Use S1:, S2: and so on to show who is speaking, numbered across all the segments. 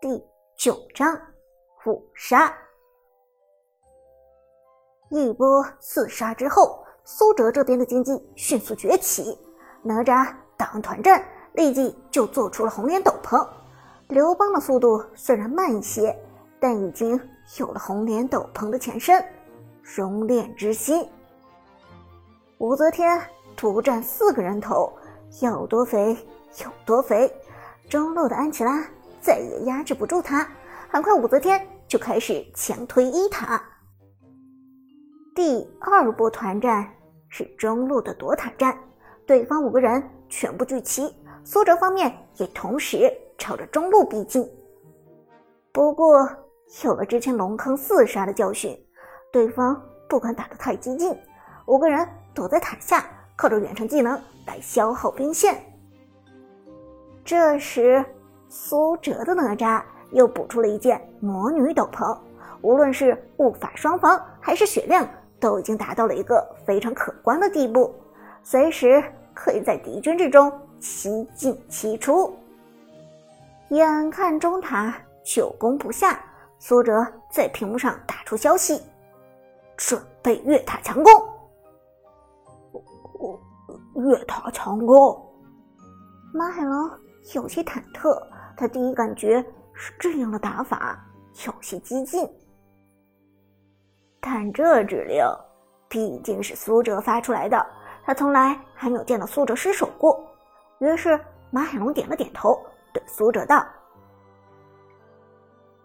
S1: 第九章五杀。一波四杀之后，苏哲这边的经济迅速崛起。哪吒打完团战，立即就做出了红莲斗篷。刘邦的速度虽然慢一些，但已经有了红莲斗篷的前身——熔炼之心。武则天独占四个人头，要多肥有多肥。中路的安琪拉再也压制不住他，很快武则天就开始强推一塔。第二波团战是中路的躲塔战，对方五个人全部聚齐，苏哲方面也同时朝着中路逼近。不过有了之前龙坑四杀的教训，对方不敢打得太激进，五个人躲在塔下，靠着远程技能来消耗兵线。这时，苏哲的哪吒又补出了一件魔女斗篷，无论是物法双防还是血量，都已经达到了一个非常可观的地步，随时可以在敌军之中七进七出。眼看中塔久攻不下，苏哲在屏幕上打出消息：“准备越塔强攻。”
S2: 越塔强攻，
S1: 马海龙。有些忐忑，他第一感觉是这样的打法有些激进，但这指令毕竟是苏哲发出来的，他从来还没有见到苏哲失手过。于是马海龙点了点头，对苏哲道：“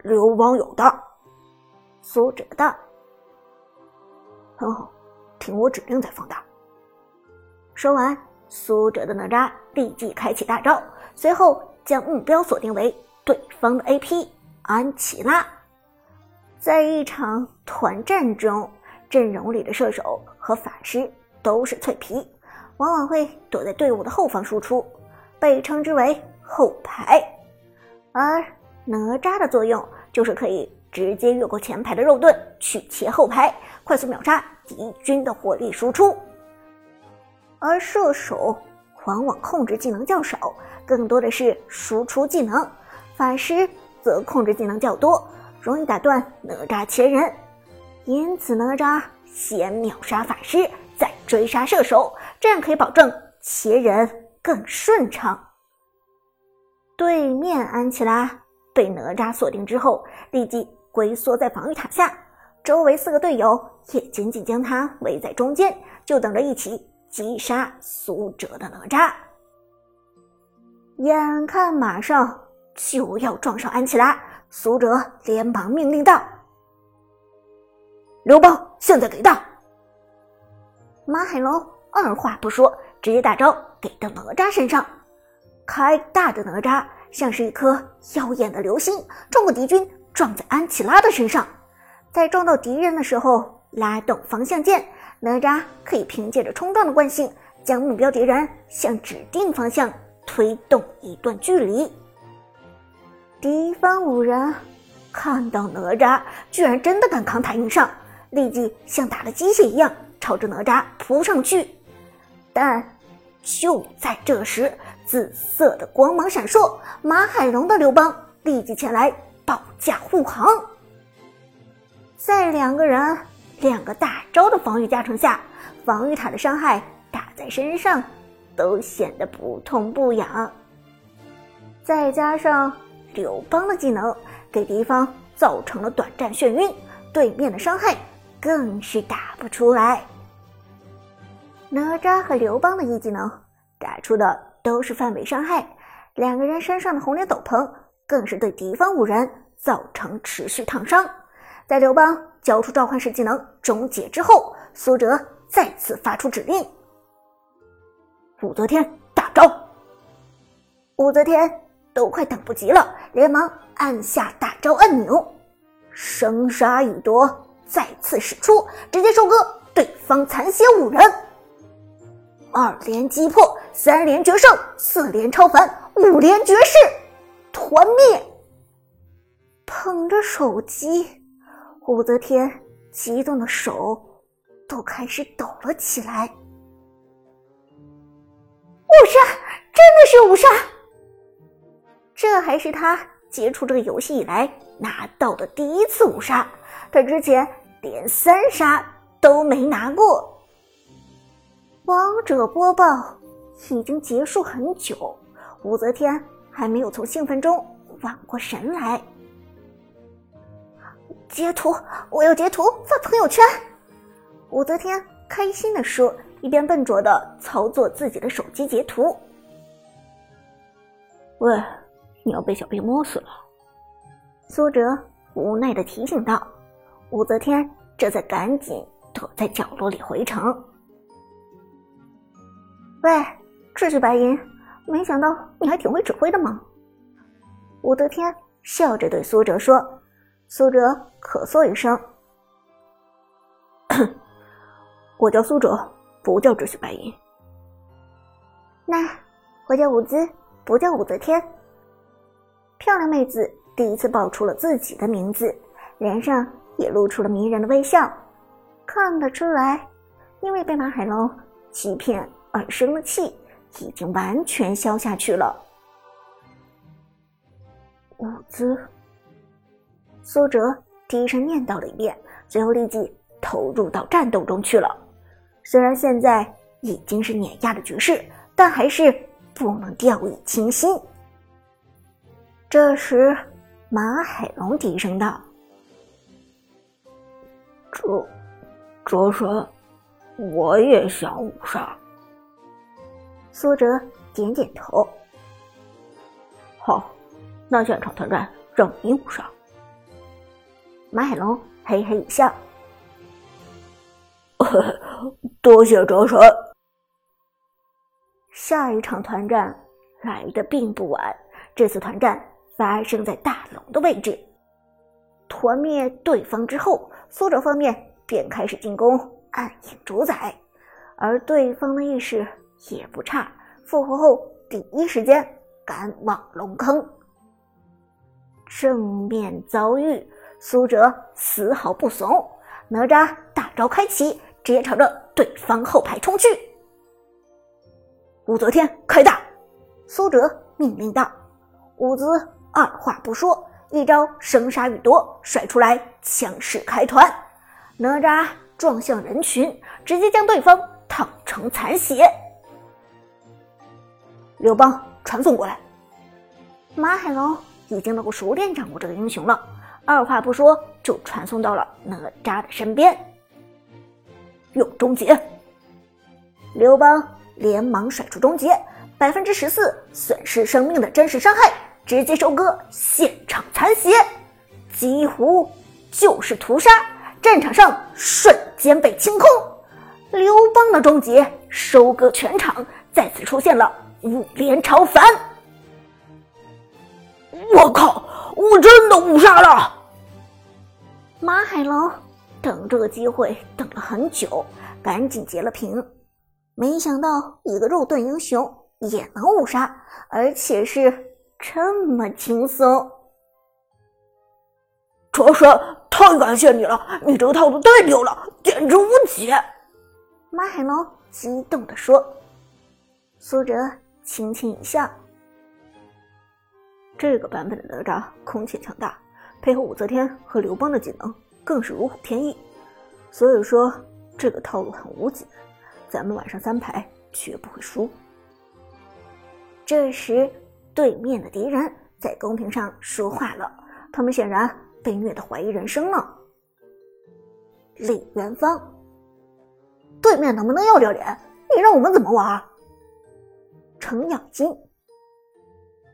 S2: 刘邦有道。”
S1: 苏哲道：“
S2: 很好，听我指令再放大。”
S1: 说完，苏哲的哪吒立即开启大招。随后将目标锁定为对方的 AP 安琪拉。在一场团战中，阵容里的射手和法师都是脆皮，往往会躲在队伍的后方输出，被称之为后排。而哪吒的作用就是可以直接越过前排的肉盾去切后排，快速秒杀敌军的火力输出。而射手。往往控制技能较少，更多的是输出技能；法师则控制技能较多，容易打断哪吒切人。因此，哪吒先秒杀法师，再追杀射手，这样可以保证切人更顺畅。对面安琪拉被哪吒锁定之后，立即龟缩在防御塔下，周围四个队友也紧紧将他围在中间，就等着一起。击杀苏哲的哪吒，眼看马上就要撞上安琪拉，苏哲连忙命令道：“
S2: 刘邦，现在给大！”
S1: 马海龙二话不说，直接大招给到哪吒身上。开大的哪吒像是一颗耀眼的流星，穿过敌军，撞在安琪拉的身上。在撞到敌人的时候，拉动方向键。哪吒可以凭借着冲撞的惯性，将目标敌人向指定方向推动一段距离。敌方五人看到哪吒居然真的敢扛塔硬上，立即像打了鸡血一样朝着哪吒扑上去。但就在这时，紫色的光芒闪烁，马海龙的刘邦立即前来保驾护航。在两个人。两个大招的防御加成下，防御塔的伤害打在身上都显得不痛不痒。再加上刘邦的技能给敌方造成了短暂眩晕，对面的伤害更是打不出来。哪吒和刘邦的一技能打出的都是范围伤害，两个人身上的红莲斗篷更是对敌方五人造成持续烫伤。在刘邦交出召唤师技能终结之后，苏哲再次发出指令：“
S2: 武则天大招！”
S1: 武则天都快等不及了，连忙按下大招按钮，生杀予夺再次使出，直接收割对方残血五人。二连击破，三连决胜，四连超凡，五连绝世，团灭！捧着手机。武则天激动的手都开始抖了起来。五杀，真的是五杀！这还是他接触这个游戏以来拿到的第一次五杀，他之前连三杀都没拿过。王者播报已经结束很久，武则天还没有从兴奋中缓过神来。截图，我要截图发朋友圈。武则天开心的说，一边笨拙的操作自己的手机截图。
S2: 喂，你要被小兵摸死了！
S1: 苏哲无奈的提醒道。武则天这才赶紧躲在角落里回城。喂，秩序白银，没想到你还挺会指挥的嘛！武则天笑着对苏哲说。苏哲咳嗽一声：“
S2: 我叫苏哲，不叫秩序白银。
S1: 那我叫武姿，不叫武则天。”漂亮妹子第一次报出了自己的名字，脸上也露出了迷人的微笑。看得出来，因为被马海龙欺骗。而生了气，已经完全消下去了。
S2: 伍兹，
S1: 苏哲低声念叨了一遍，随后立即投入到战斗中去了。虽然现在已经是碾压的局势，但还是不能掉以轻心。这时，马海龙低声道：“
S2: 卓卓神，我也想五杀。”
S1: 苏哲点点头。
S2: 好，那现场团战让你五杀。
S1: 马海龙嘿嘿一笑，
S2: 多谢哲神。
S1: 下一场团战来的并不晚，这次团战发生在大龙的位置。团灭对方之后，苏哲方面便开始进攻暗影主宰，而对方的意识。也不差，复活后第一时间赶往龙坑。正面遭遇，苏哲丝毫不怂，哪吒大招开启，直接朝着对方后排冲去。
S2: 武则天开大，
S1: 苏哲命令道。武子二话不说，一招生杀予夺甩出来，强势开团。哪吒撞向人群，直接将对方烫成残血。
S2: 刘邦传送过来，
S1: 马海龙已经能够熟练掌握这个英雄了，二话不说就传送到了哪吒的身边。
S2: 用终结，
S1: 刘邦连忙甩出终结，百分之十四损失生命的真实伤害，直接收割现场残血，几乎就是屠杀，战场上瞬间被清空。刘邦的终结收割全场，再次出现了。五连超凡！
S2: 我靠！我真的误杀了！
S1: 马海龙等这个机会等了很久，赶紧截了屏。没想到一个肉盾英雄也能五杀，而且是这么轻松。
S2: 卓神，太感谢你了！你这个套路太牛了，简直无解！
S1: 马海龙激动地说。苏哲。轻轻一笑，
S2: 这个版本的哪吒空前强大，配合武则天和刘邦的技能，更是如虎添翼。所以说，这个套路很无解，咱们晚上三排绝不会输。
S1: 这时，对面的敌人在公屏上说话了，他们显然被虐的怀疑人生了。李元芳，对面能不能要点脸？你让我们怎么玩？程咬金，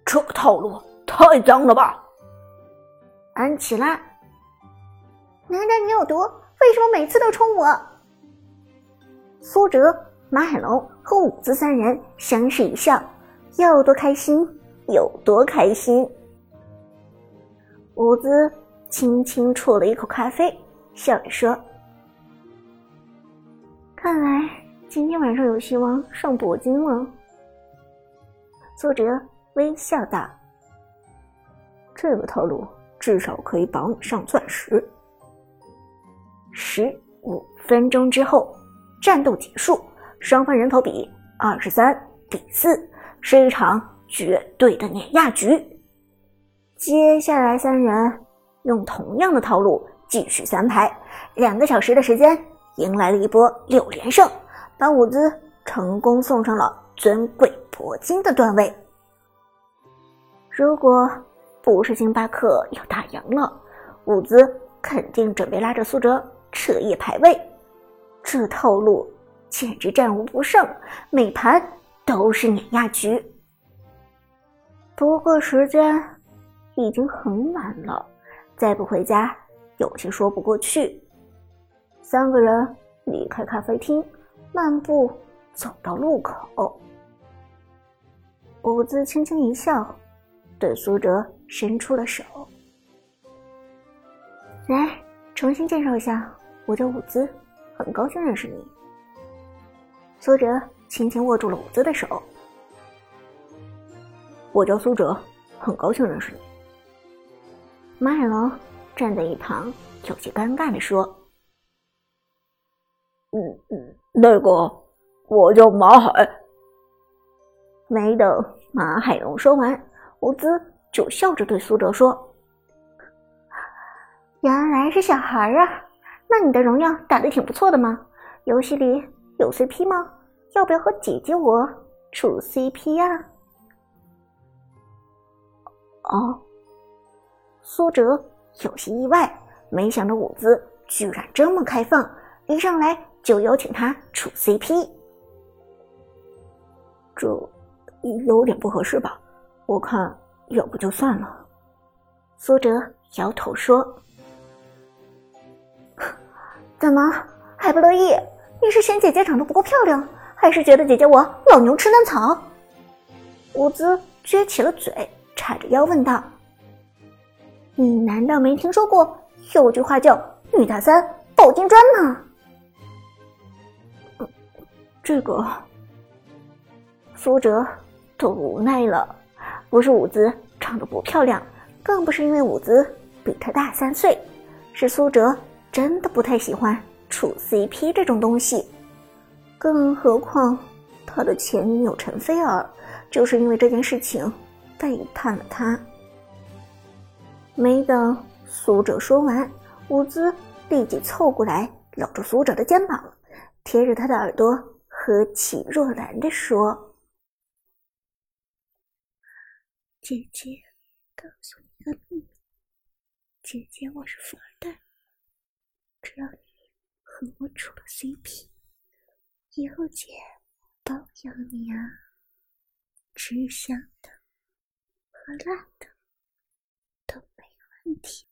S2: 这套路太脏了吧！
S1: 安琪拉，哪吒你有毒，为什么每次都冲我？苏哲、马海龙和伍兹三人相视一笑，要多开心有多开心。伍兹轻轻啜了一口咖啡，笑着说：“看来今天晚上有希望上铂金了。”苏哲微笑道：“
S2: 这个套路至少可以保你上钻石。”
S1: 十五分钟之后，战斗结束，双方人头比二十三比四，是一场绝对的碾压局。接下来三人用同样的套路继续三排，两个小时的时间，迎来了一波六连胜，把伍兹成功送上了尊贵铂金的段位。如果不是星巴克要打烊了，伍兹肯定准备拉着苏哲彻夜排位。这套路简直战无不胜，每盘都是碾压局。不过时间已经很晚了，再不回家有些说不过去。三个人离开咖啡厅，漫步走到路口，伍兹轻轻一笑，对苏哲伸出了手：“来，重新介绍一下，我叫伍兹。”很高兴认识你，苏哲轻轻握住了伍兹的手。
S2: 我叫苏哲，很高兴认识你。
S1: 马海龙站在一旁，有些尴尬的说：“
S2: 嗯嗯，那个，我叫马海。”
S1: 没等马海龙说完，伍兹就笑着对苏哲说：“原来是小孩啊。”那你的荣耀打得挺不错的嘛？游戏里有 CP 吗？要不要和姐姐我处 CP 呀？
S2: 哦，
S1: 苏哲有些意外，没想到伍兹居然这么开放，一上来就邀请他处 CP，
S2: 这有点不合适吧？我看要不就算了。
S1: 苏哲摇头说。怎么还不乐意？你是嫌姐姐长得不够漂亮，还是觉得姐姐我老牛吃嫩草？伍兹撅起了嘴，叉着腰问道：“你难道没听说过有句话叫‘女大三抱金砖’吗？”
S2: 这个
S1: 苏哲都无奈了，不是舞姿长得不漂亮，更不是因为舞姿比他大三岁，是苏哲。真的不太喜欢处 CP 这种东西，更何况他的前女友陈菲儿就是因为这件事情背叛了他。没等苏哲说完，舞姿立即凑过来搂住苏哲的肩膀，贴着他的耳朵和气若兰的说：“
S3: 姐姐，告诉你个秘密，姐姐我是富二代。”只要你和我处了 CP，以后姐包养你啊，吃香的喝辣的都没问题。